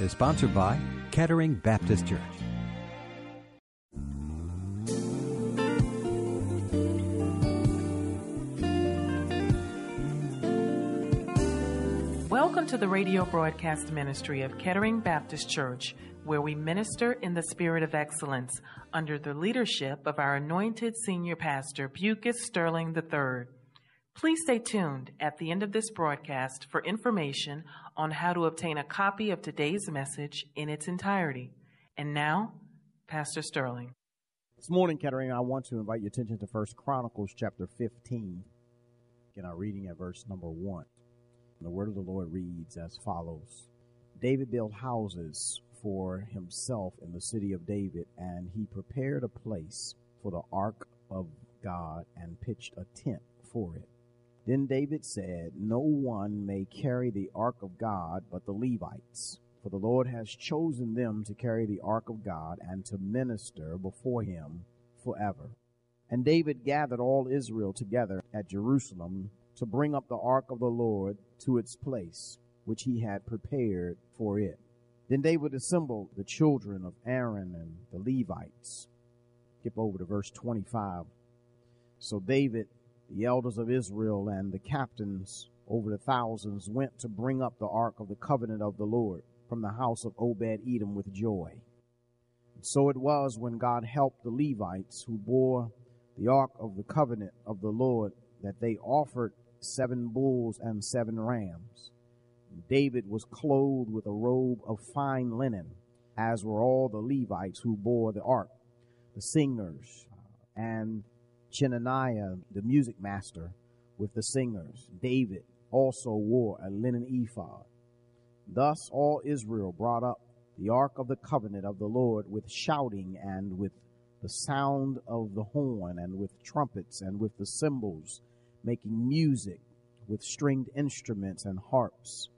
is sponsored by Kettering Baptist Church. Welcome to the radio broadcast ministry of Kettering Baptist Church, where we minister in the spirit of excellence under the leadership of our anointed senior pastor, Bucas Sterling III. Please stay tuned at the end of this broadcast for information on how to obtain a copy of today's message in its entirety. And now, Pastor Sterling. This morning, Kettering, I want to invite your attention to First Chronicles chapter 15. Again, our reading at verse number 1. The word of the Lord reads as follows David built houses for himself in the city of David, and he prepared a place for the ark of God and pitched a tent for it. Then David said, No one may carry the ark of God but the Levites, for the Lord has chosen them to carry the ark of God and to minister before him forever. And David gathered all Israel together at Jerusalem to bring up the ark of the Lord to its place, which he had prepared for it. Then David assembled the children of Aaron and the Levites. Skip over to verse 25. So David the elders of Israel and the captains over the thousands went to bring up the ark of the covenant of the Lord from the house of Obed Edom with joy. And so it was when God helped the Levites who bore the ark of the covenant of the Lord that they offered seven bulls and seven rams. David was clothed with a robe of fine linen, as were all the Levites who bore the ark, the singers, uh, and Chenaniah, the music master, with the singers. David also wore a linen ephod. Thus all Israel brought up the ark of the covenant of the Lord with shouting and with the sound of the horn and with trumpets and with the cymbals, making music with stringed instruments and harps.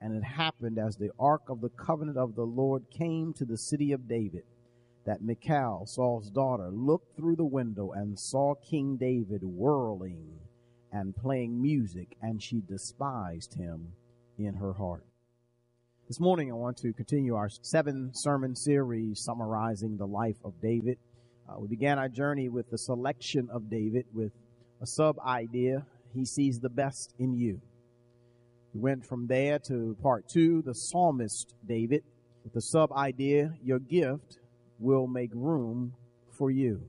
And it happened as the ark of the covenant of the Lord came to the city of David that Michal, Saul's daughter, looked through the window and saw King David whirling and playing music, and she despised him in her heart. This morning, I want to continue our seven sermon series summarizing the life of David. Uh, we began our journey with the selection of David with a sub idea He sees the best in you. We went from there to part two, the psalmist David, with the sub idea Your gift will make room for you.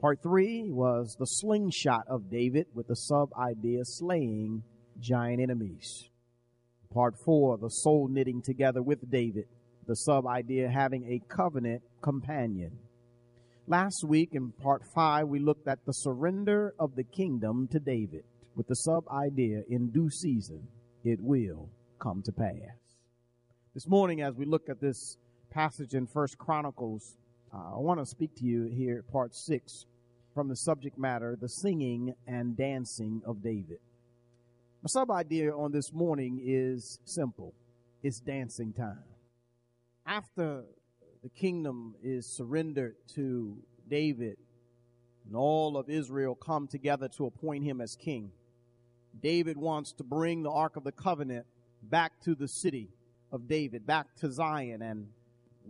Part three was the slingshot of David with the sub idea slaying giant enemies. Part four, the soul knitting together with David, the sub idea having a covenant companion. Last week in part five, we looked at the surrender of the kingdom to David with the sub idea in due season, it will come to pass. This morning, as we look at this passage in First Chronicles, uh, I want to speak to you here, part six, from the subject matter, the singing and dancing of David. My sub idea on this morning is simple. It's dancing time. After the kingdom is surrendered to David and all of Israel come together to appoint him as king, David wants to bring the Ark of the Covenant back to the city of David, back to Zion, and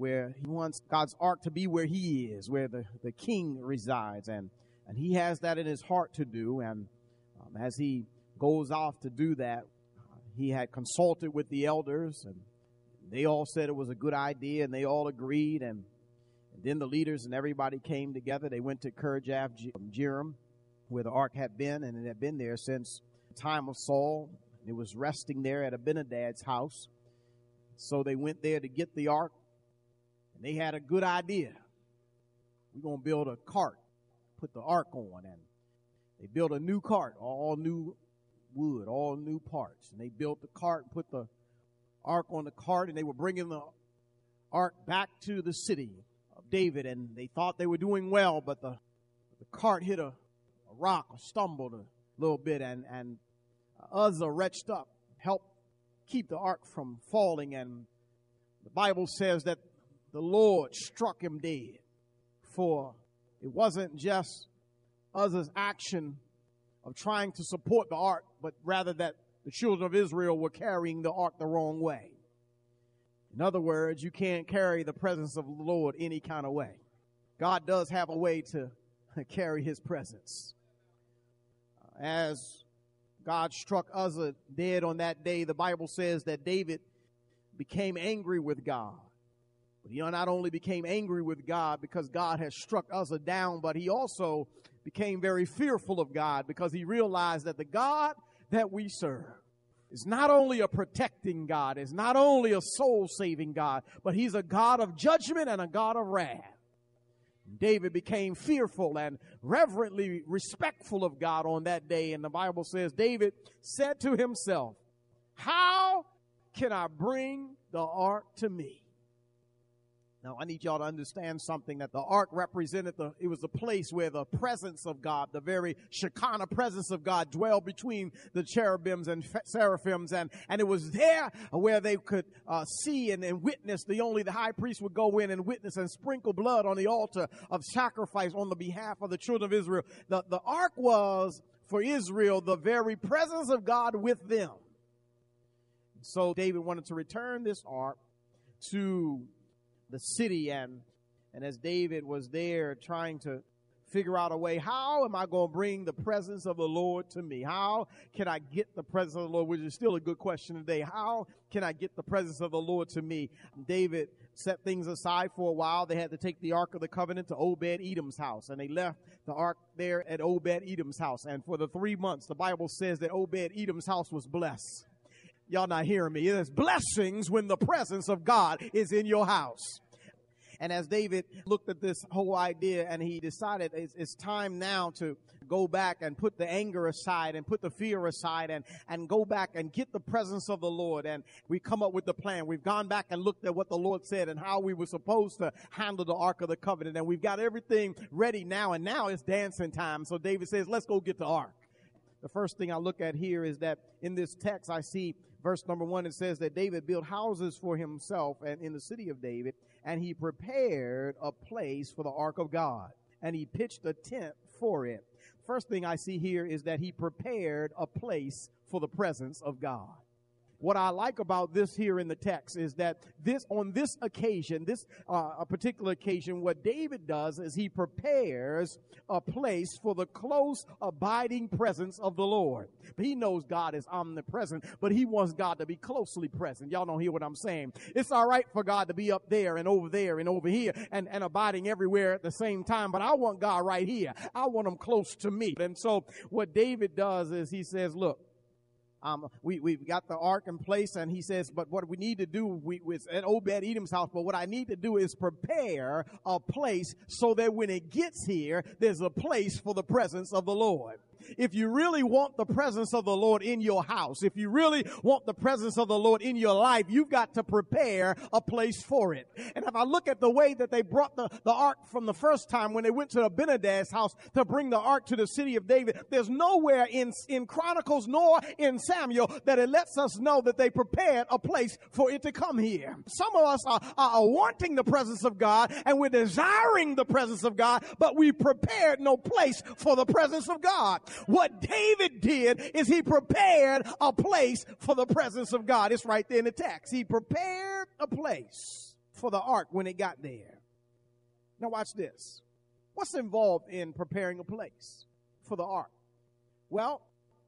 where he wants God's ark to be where he is, where the, the king resides. And, and he has that in his heart to do. And um, as he goes off to do that, he had consulted with the elders and they all said it was a good idea and they all agreed. And, and then the leaders and everybody came together. They went to Kirjath Jearim, where the ark had been, and it had been there since the time of Saul. It was resting there at Abinadab's house. So they went there to get the ark. And they had a good idea. We're going to build a cart, put the ark on. And they built a new cart, all new wood, all new parts. And they built the cart and put the ark on the cart and they were bringing the ark back to the city of David and they thought they were doing well, but the, the cart hit a, a rock or stumbled a little bit and, and Uzzah retched up, helped keep the ark from falling and the Bible says that the Lord struck him dead for it wasn't just Uzzah's action of trying to support the ark, but rather that the children of Israel were carrying the ark the wrong way. In other words, you can't carry the presence of the Lord any kind of way. God does have a way to carry his presence. As God struck Uzzah dead on that day, the Bible says that David became angry with God. But he not only became angry with God because God has struck Uzzah down, but he also became very fearful of God because he realized that the God that we serve is not only a protecting God, is not only a soul saving God, but he's a God of judgment and a God of wrath. David became fearful and reverently respectful of God on that day. And the Bible says, David said to himself, How can I bring the ark to me? Now, I need y'all to understand something that the ark represented the, it was the place where the presence of God, the very Shekinah presence of God dwelled between the cherubims and seraphims. And, and it was there where they could uh, see and, and witness the only the high priest would go in and witness and sprinkle blood on the altar of sacrifice on the behalf of the children of Israel. The, the ark was for Israel the very presence of God with them. So David wanted to return this ark to the city and and as David was there trying to figure out a way, how am I going to bring the presence of the Lord to me? How can I get the presence of the Lord? Which is still a good question today. How can I get the presence of the Lord to me? David set things aside for a while. They had to take the Ark of the Covenant to Obed Edom's house and they left the Ark there at Obed Edom's house. And for the three months, the Bible says that Obed Edom's house was blessed. Y'all not hearing me. There's blessings when the presence of God is in your house. And as David looked at this whole idea and he decided it's, it's, time now to go back and put the anger aside and put the fear aside and, and go back and get the presence of the Lord. And we come up with the plan. We've gone back and looked at what the Lord said and how we were supposed to handle the Ark of the Covenant. And we've got everything ready now. And now it's dancing time. So David says, let's go get the Ark. The first thing I look at here is that in this text I see verse number one, it says that David built houses for himself and in the city of David, and he prepared a place for the ark of God, and he pitched a tent for it. First thing I see here is that he prepared a place for the presence of God. What I like about this here in the text is that this, on this occasion, this uh, a particular occasion, what David does is he prepares a place for the close abiding presence of the Lord. He knows God is omnipresent, but he wants God to be closely present. Y'all don't hear what I'm saying. It's all right for God to be up there and over there and over here and, and abiding everywhere at the same time, but I want God right here. I want him close to me. And so what David does is he says, look, um, we, we've got the ark in place and he says, but what we need to do, we, it's at Obed Edom's house, but what I need to do is prepare a place so that when it gets here, there's a place for the presence of the Lord if you really want the presence of the Lord in your house, if you really want the presence of the Lord in your life, you've got to prepare a place for it. And if I look at the way that they brought the, the ark from the first time when they went to Abinadab's house to bring the ark to the city of David, there's nowhere in, in Chronicles nor in Samuel that it lets us know that they prepared a place for it to come here. Some of us are, are wanting the presence of God and we're desiring the presence of God, but we prepared no place for the presence of God. What David did is he prepared a place for the presence of God. It's right there in the text. He prepared a place for the ark when it got there. Now watch this. What's involved in preparing a place for the ark? Well,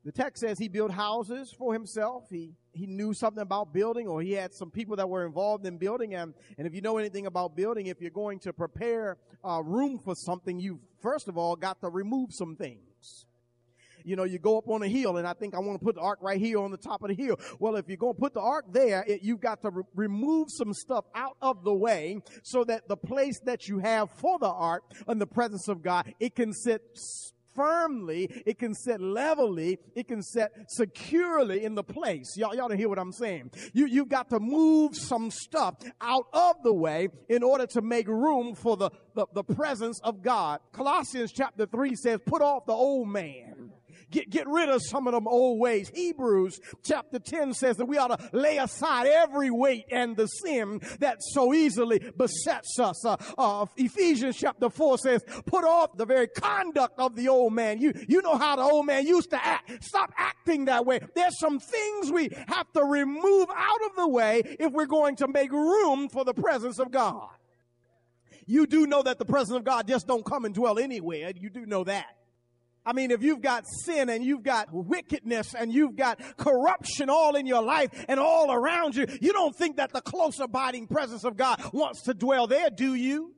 the text says he built houses for himself. He he knew something about building or he had some people that were involved in building and, and if you know anything about building if you're going to prepare a room for something you first of all got to remove some things you know, you go up on a hill and I think I want to put the ark right here on the top of the hill. Well, if you're going to put the ark there, it, you've got to re- remove some stuff out of the way so that the place that you have for the ark and the presence of God, it can sit firmly, it can sit levelly, it can sit securely in the place. Y'all, y'all don't hear what I'm saying. You, you've got to move some stuff out of the way in order to make room for the, the, the presence of God. Colossians chapter 3 says, put off the old man Get, get rid of some of them old ways. Hebrews chapter 10 says that we ought to lay aside every weight and the sin that so easily besets us. Uh, uh, Ephesians chapter 4 says, put off the very conduct of the old man. You, you know how the old man used to act. Stop acting that way. There's some things we have to remove out of the way if we're going to make room for the presence of God. You do know that the presence of God just don't come and dwell anywhere. You do know that. I mean, if you've got sin and you've got wickedness and you've got corruption all in your life and all around you, you don't think that the close abiding presence of God wants to dwell there, do you?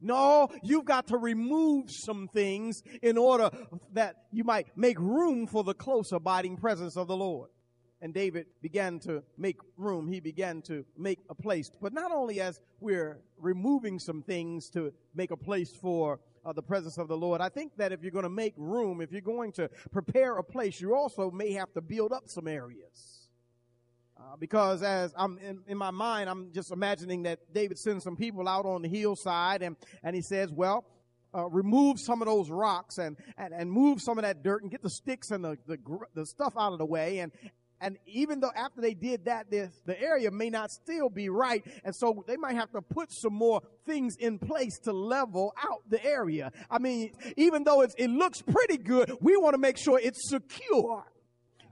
No, you've got to remove some things in order that you might make room for the close abiding presence of the Lord. And David began to make room. He began to make a place. But not only as we're removing some things to make a place for uh, the presence of the Lord. I think that if you're going to make room, if you're going to prepare a place, you also may have to build up some areas. Uh, because as I'm in, in, my mind, I'm just imagining that David sends some people out on the hillside and, and he says, well, uh, remove some of those rocks and, and, and move some of that dirt and get the sticks and the, the, the stuff out of the way and, and even though after they did that, this, the area may not still be right. And so they might have to put some more things in place to level out the area. I mean, even though it looks pretty good, we want to make sure it's secure.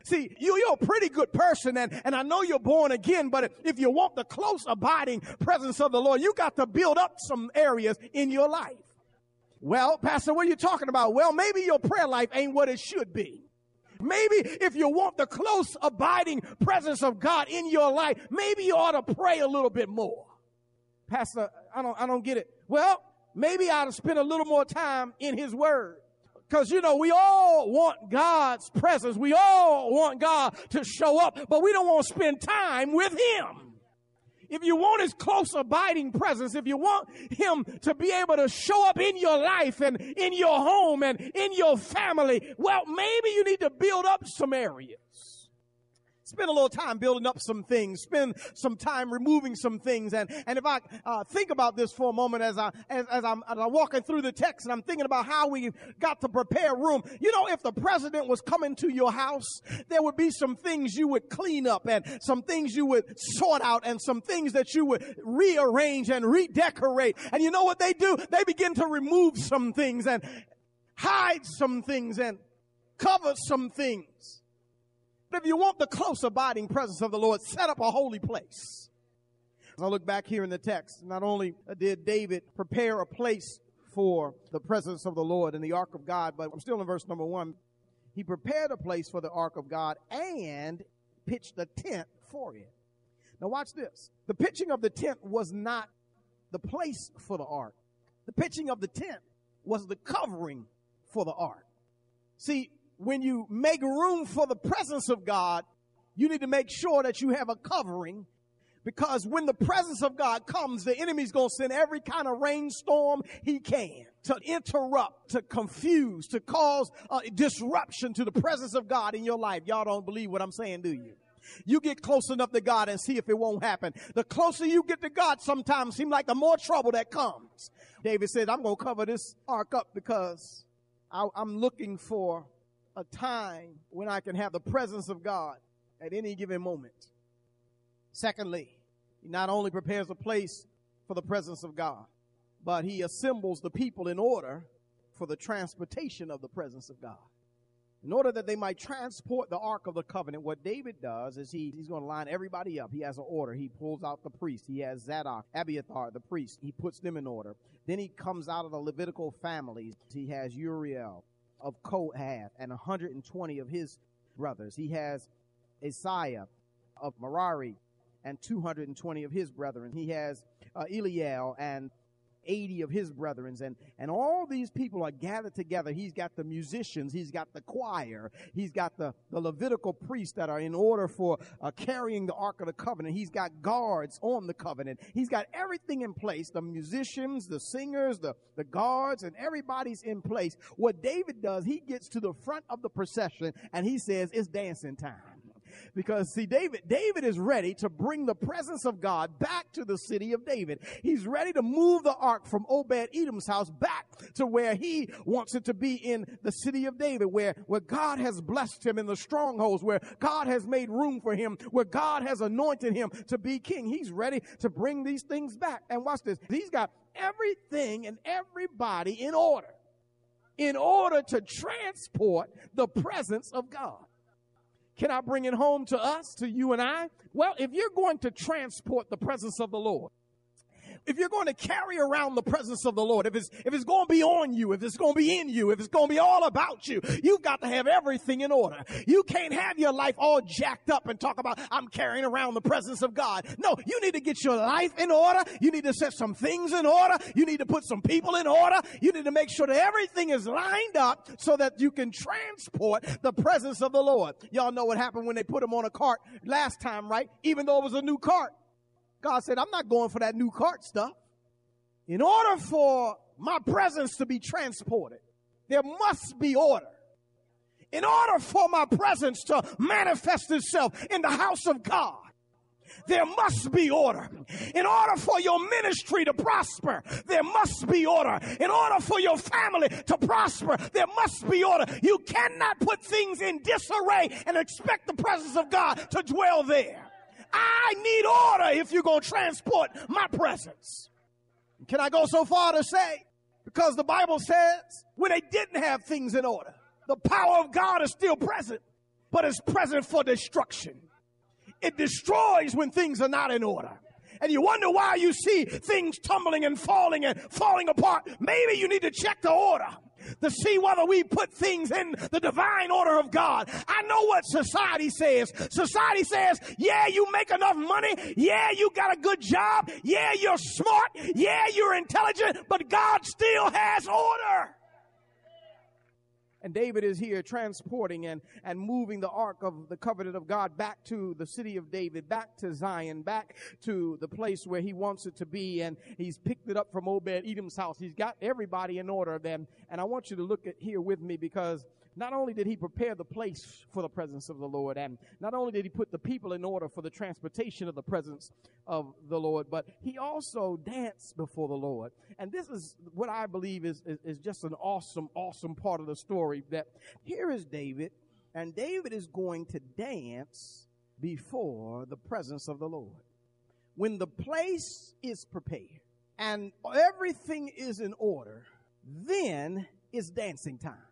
See, you, you're a pretty good person and, and I know you're born again, but if you want the close abiding presence of the Lord, you got to build up some areas in your life. Well, Pastor, what are you talking about? Well, maybe your prayer life ain't what it should be. Maybe if you want the close abiding presence of God in your life, maybe you ought to pray a little bit more. Pastor, I don't, I don't get it. Well, maybe I ought to spend a little more time in His Word. Cause you know, we all want God's presence. We all want God to show up, but we don't want to spend time with Him if you want his close abiding presence, if you want him to be able to show up in your life and in your home and in your family, well, maybe you need to build up some areas. Spend a little time building up some things. Spend some time removing some things. And, and if I uh, think about this for a moment as I, as, as, I'm, as I'm walking through the text and I'm thinking about how we got to prepare room. You know, if the president was coming to your house, there would be some things you would clean up and some things you would sort out and some things that you would rearrange and redecorate. And you know what they do? They begin to remove some things and hide some things and cover some things. But if you want the close abiding presence of the Lord, set up a holy place. As I look back here in the text, not only did David prepare a place for the presence of the Lord in the ark of God, but I'm still in verse number one. He prepared a place for the ark of God and pitched a tent for it. Now watch this. The pitching of the tent was not the place for the ark. The pitching of the tent was the covering for the ark. See, when you make room for the presence of God, you need to make sure that you have a covering because when the presence of God comes, the enemy's going to send every kind of rainstorm he can to interrupt, to confuse, to cause disruption to the presence of God in your life. Y'all don't believe what I'm saying, do you? You get close enough to God and see if it won't happen. The closer you get to God sometimes seems like the more trouble that comes. David said, I'm going to cover this ark up because I, I'm looking for a time when I can have the presence of God at any given moment. Secondly, he not only prepares a place for the presence of God, but he assembles the people in order for the transportation of the presence of God. In order that they might transport the Ark of the Covenant, what David does is he, he's going to line everybody up. He has an order. He pulls out the priest. He has Zadok, Abiathar, the priest. He puts them in order. Then he comes out of the Levitical families. He has Uriel, of Kohath and 120 of his brothers. He has Asaiah of Merari and 220 of his brethren. He has uh, Eliel and 80 of his brethren. And, and all these people are gathered together. He's got the musicians. He's got the choir. He's got the, the Levitical priests that are in order for uh, carrying the Ark of the Covenant. He's got guards on the covenant. He's got everything in place. The musicians, the singers, the, the guards, and everybody's in place. What David does, he gets to the front of the procession and he says, it's dancing time. Because see, David, David is ready to bring the presence of God back to the city of David. He's ready to move the ark from Obed Edom's house back to where he wants it to be in the city of David, where, where God has blessed him in the strongholds, where God has made room for him, where God has anointed him to be king. He's ready to bring these things back. And watch this. He's got everything and everybody in order in order to transport the presence of God. Can I bring it home to us, to you and I? Well, if you're going to transport the presence of the Lord, if you're going to carry around the presence of the Lord, if it's, if it's going to be on you, if it's going to be in you, if it's going to be all about you, you've got to have everything in order. You can't have your life all jacked up and talk about, I'm carrying around the presence of God. No, you need to get your life in order. You need to set some things in order. You need to put some people in order. You need to make sure that everything is lined up so that you can transport the presence of the Lord. Y'all know what happened when they put him on a cart last time, right? Even though it was a new cart. God said, I'm not going for that new cart stuff. In order for my presence to be transported, there must be order. In order for my presence to manifest itself in the house of God, there must be order. In order for your ministry to prosper, there must be order. In order for your family to prosper, there must be order. You cannot put things in disarray and expect the presence of God to dwell there. I need order if you're going to transport my presence. Can I go so far to say, because the Bible says when they didn't have things in order, the power of God is still present, but it's present for destruction. It destroys when things are not in order. And you wonder why you see things tumbling and falling and falling apart. Maybe you need to check the order to see whether we put things in the divine order of God. I know what society says. Society says, yeah, you make enough money. Yeah, you got a good job. Yeah, you're smart. Yeah, you're intelligent, but God still has order. And David is here transporting and, and moving the ark of the covenant of God back to the city of David, back to Zion, back to the place where he wants it to be. And he's picked it up from Obed Edom's house. He's got everybody in order then. And I want you to look at here with me because not only did he prepare the place for the presence of the Lord, and not only did he put the people in order for the transportation of the presence of the Lord, but he also danced before the Lord. And this is what I believe is, is, is just an awesome, awesome part of the story that here is David, and David is going to dance before the presence of the Lord. When the place is prepared and everything is in order, then it's dancing time.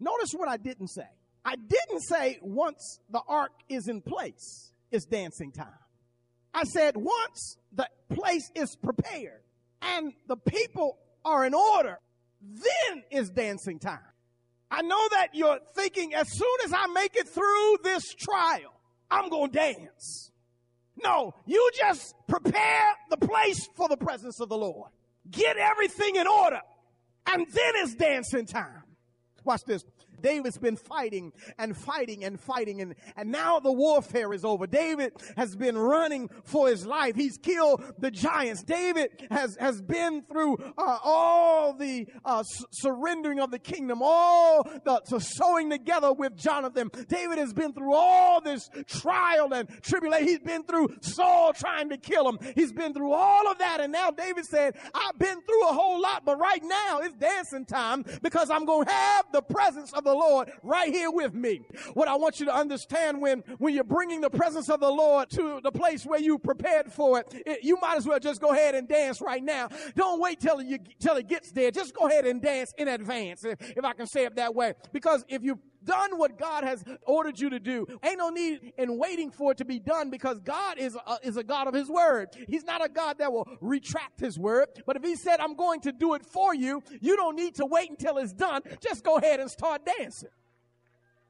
Notice what I didn't say. I didn't say once the ark is in place, it's dancing time. I said once the place is prepared and the people are in order, then is dancing time. I know that you're thinking as soon as I make it through this trial, I'm going to dance. No, you just prepare the place for the presence of the Lord. Get everything in order. And then it's dancing time. Watch this. David's been fighting and fighting and fighting and, and now the warfare is over. David has been running for his life. He's killed the giants. David has, has been through uh, all the uh, s- surrendering of the kingdom, all the, sewing together with Jonathan. David has been through all this trial and tribulation. He's been through Saul trying to kill him. He's been through all of that. And now David said, I've been through a whole lot, but right now it's dancing time because I'm going to have the presence of the Lord right here with me. What I want you to understand when, when you're bringing the presence of the Lord to the place where you prepared for it, it you might as well just go ahead and dance right now. Don't wait till you, till it gets there. Just go ahead and dance in advance, if, if I can say it that way. Because if you done what God has ordered you to do. Ain't no need in waiting for it to be done because God is a, is a God of His word. He's not a God that will retract His word. But if He said, I'm going to do it for you, you don't need to wait until it's done. Just go ahead and start dancing.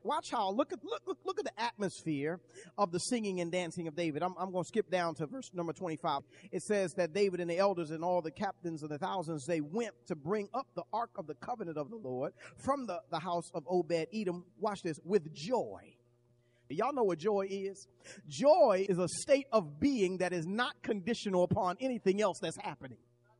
Watch how look at look, look look at the atmosphere of the singing and dancing of David. I'm I'm going to skip down to verse number 25. It says that David and the elders and all the captains of the thousands they went to bring up the ark of the covenant of the Lord from the, the house of Obed Edom. Watch this with joy. Y'all know what joy is? Joy is a state of being that is not conditional upon anything else that's happening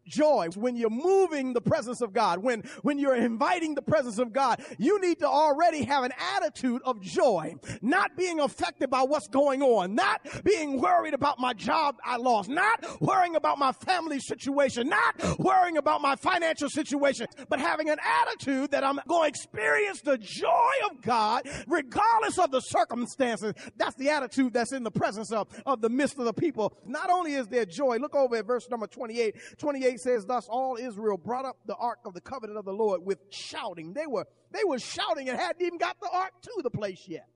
joy when you're moving the presence of God, when, when you're inviting the presence of God, you need to already have an attitude of joy, not being affected by what's going on, not being worried about my job I lost, not worrying about my family situation, not worrying about my financial situation, but having an attitude that I'm going to experience the joy of God regardless of the circumstances. That's the attitude that's in the presence of, of the midst of the people. Not only is there joy, look over at verse number 28. 28 says, Thus all Israel brought up the ark of the covenant of the Lord with shouting. They were, they were shouting and hadn't even got the ark to the place yet.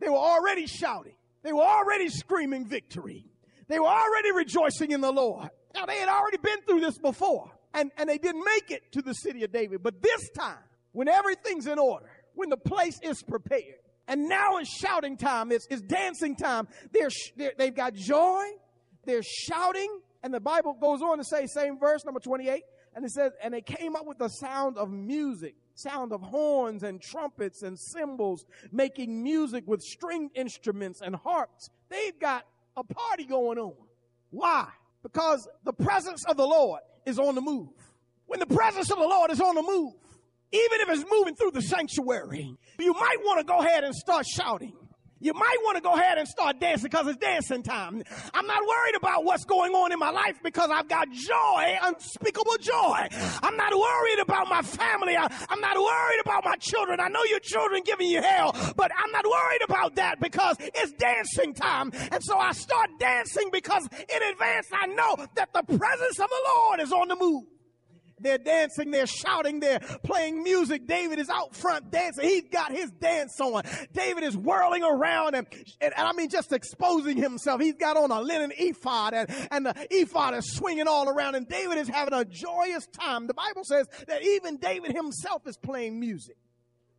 They were already shouting. They were already screaming victory. They were already rejoicing in the Lord. Now they had already been through this before and, and they didn't make it to the city of David. But this time, when everything's in order, when the place is prepared, and now it's shouting time, it's, it's dancing time, they're, they're, they've got joy, they're shouting, and the Bible goes on to say, same verse, number 28, and it says, and they came up with the sound of music, sound of horns and trumpets and cymbals, making music with string instruments and harps. They've got a party going on. Why? Because the presence of the Lord is on the move. When the presence of the Lord is on the move, even if it's moving through the sanctuary, you might want to go ahead and start shouting. You might want to go ahead and start dancing because it's dancing time. I'm not worried about what's going on in my life because I've got joy, unspeakable joy. I'm not worried about my family. I, am not worried about my children. I know your children giving you hell, but I'm not worried about that because it's dancing time. And so I start dancing because in advance I know that the presence of the Lord is on the move. They're dancing, they're shouting, they're playing music. David is out front dancing. He's got his dance on. David is whirling around and, and, and I mean, just exposing himself. He's got on a linen ephod and, and the ephod is swinging all around and David is having a joyous time. The Bible says that even David himself is playing music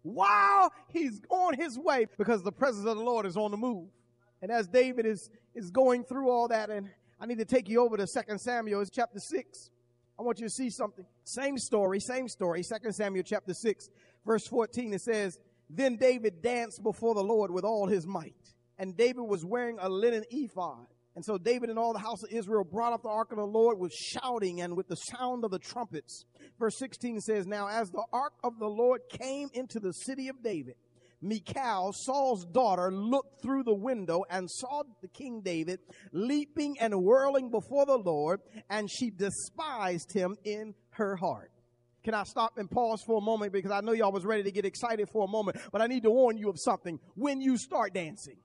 while he's on his way because the presence of the Lord is on the move. And as David is, is going through all that, and I need to take you over to 2 Samuel, chapter 6. I want you to see something. Same story, same story. 2 Samuel chapter 6, verse 14, it says, Then David danced before the Lord with all his might. And David was wearing a linen ephod. And so David and all the house of Israel brought up the ark of the Lord with shouting and with the sound of the trumpets. Verse 16 says, Now as the ark of the Lord came into the city of David, Michal, Saul's daughter, looked through the window and saw the King David leaping and whirling before the Lord, and she despised him in her heart. Can I stop and pause for a moment because I know y'all was ready to get excited for a moment, but I need to warn you of something. When you start dancing,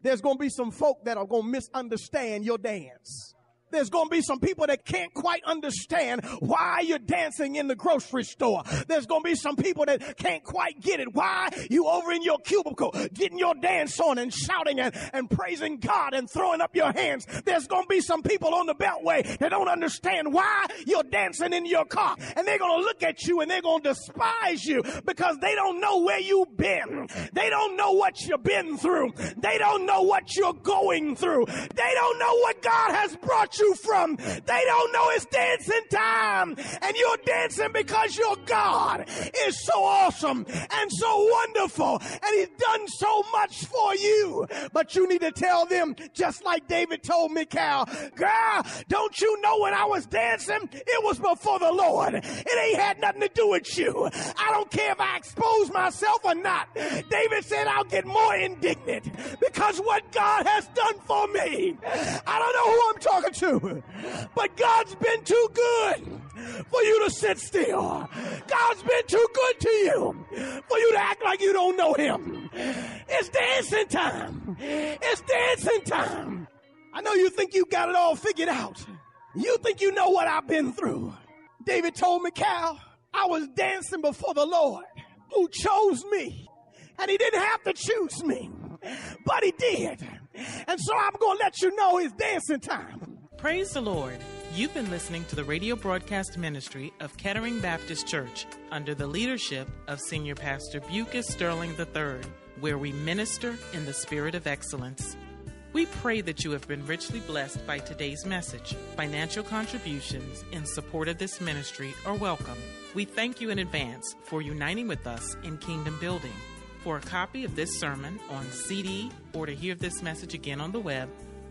there's going to be some folk that are going to misunderstand your dance there's going to be some people that can't quite understand why you're dancing in the grocery store. There's going to be some people that can't quite get it. Why you over in your cubicle getting your dance on and shouting and, and praising God and throwing up your hands. There's going to be some people on the beltway that don't understand why you're dancing in your car. And they're going to look at you and they're going to despise you because they don't know where you've been. They don't know what you've been through. They don't know what you're going through. They don't know what God has brought you you from. They don't know it's dancing time. And you're dancing because your God is so awesome and so wonderful. And he's done so much for you. But you need to tell them, just like David told Michal, girl, don't you know when I was dancing? It was before the Lord. It ain't had nothing to do with you. I don't care if I expose myself or not. David said, I'll get more indignant because what God has done for me. I don't know who I'm talking to. But God's been too good for you to sit still. God's been too good to you for you to act like you don't know Him. It's dancing time. It's dancing time. I know you think you got it all figured out. You think you know what I've been through. David told Michal, I was dancing before the Lord who chose me. And he didn't have to choose me, but he did. And so I'm going to let you know it's dancing time. Praise the Lord. You've been listening to the radio broadcast ministry of Kettering Baptist Church under the leadership of Senior Pastor Bucas Sterling III. where we minister in the spirit of excellence. We pray that you have been richly blessed by today's message. Financial contributions in support of this ministry are welcome. We thank you in advance for uniting with us in kingdom building. For a copy of this sermon on CD or to hear this message again on the web,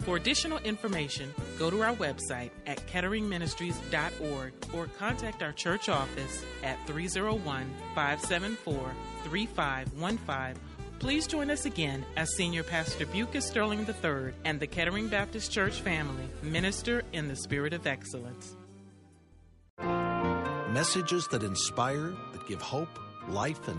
For additional information, go to our website at ketteringministries.org or contact our church office at 301 574 3515. Please join us again as Senior Pastor Bucas Sterling III and the Kettering Baptist Church family minister in the spirit of excellence. Messages that inspire, that give hope, life, and